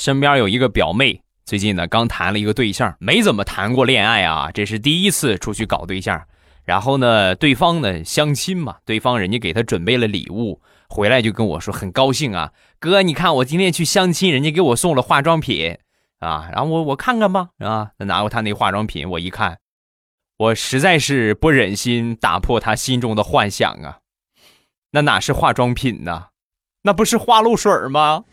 身边有一个表妹，最近呢刚谈了一个对象，没怎么谈过恋爱啊，这是第一次出去搞对象。然后呢，对方呢相亲嘛，对方人家给他准备了礼物，回来就跟我说很高兴啊，哥，你看我今天去相亲，人家给我送了化妆品啊，然后我我看看吧，啊，拿过他那化妆品，我一看，我实在是不忍心打破他心中的幻想啊，那哪是化妆品呢，那不是花露水吗？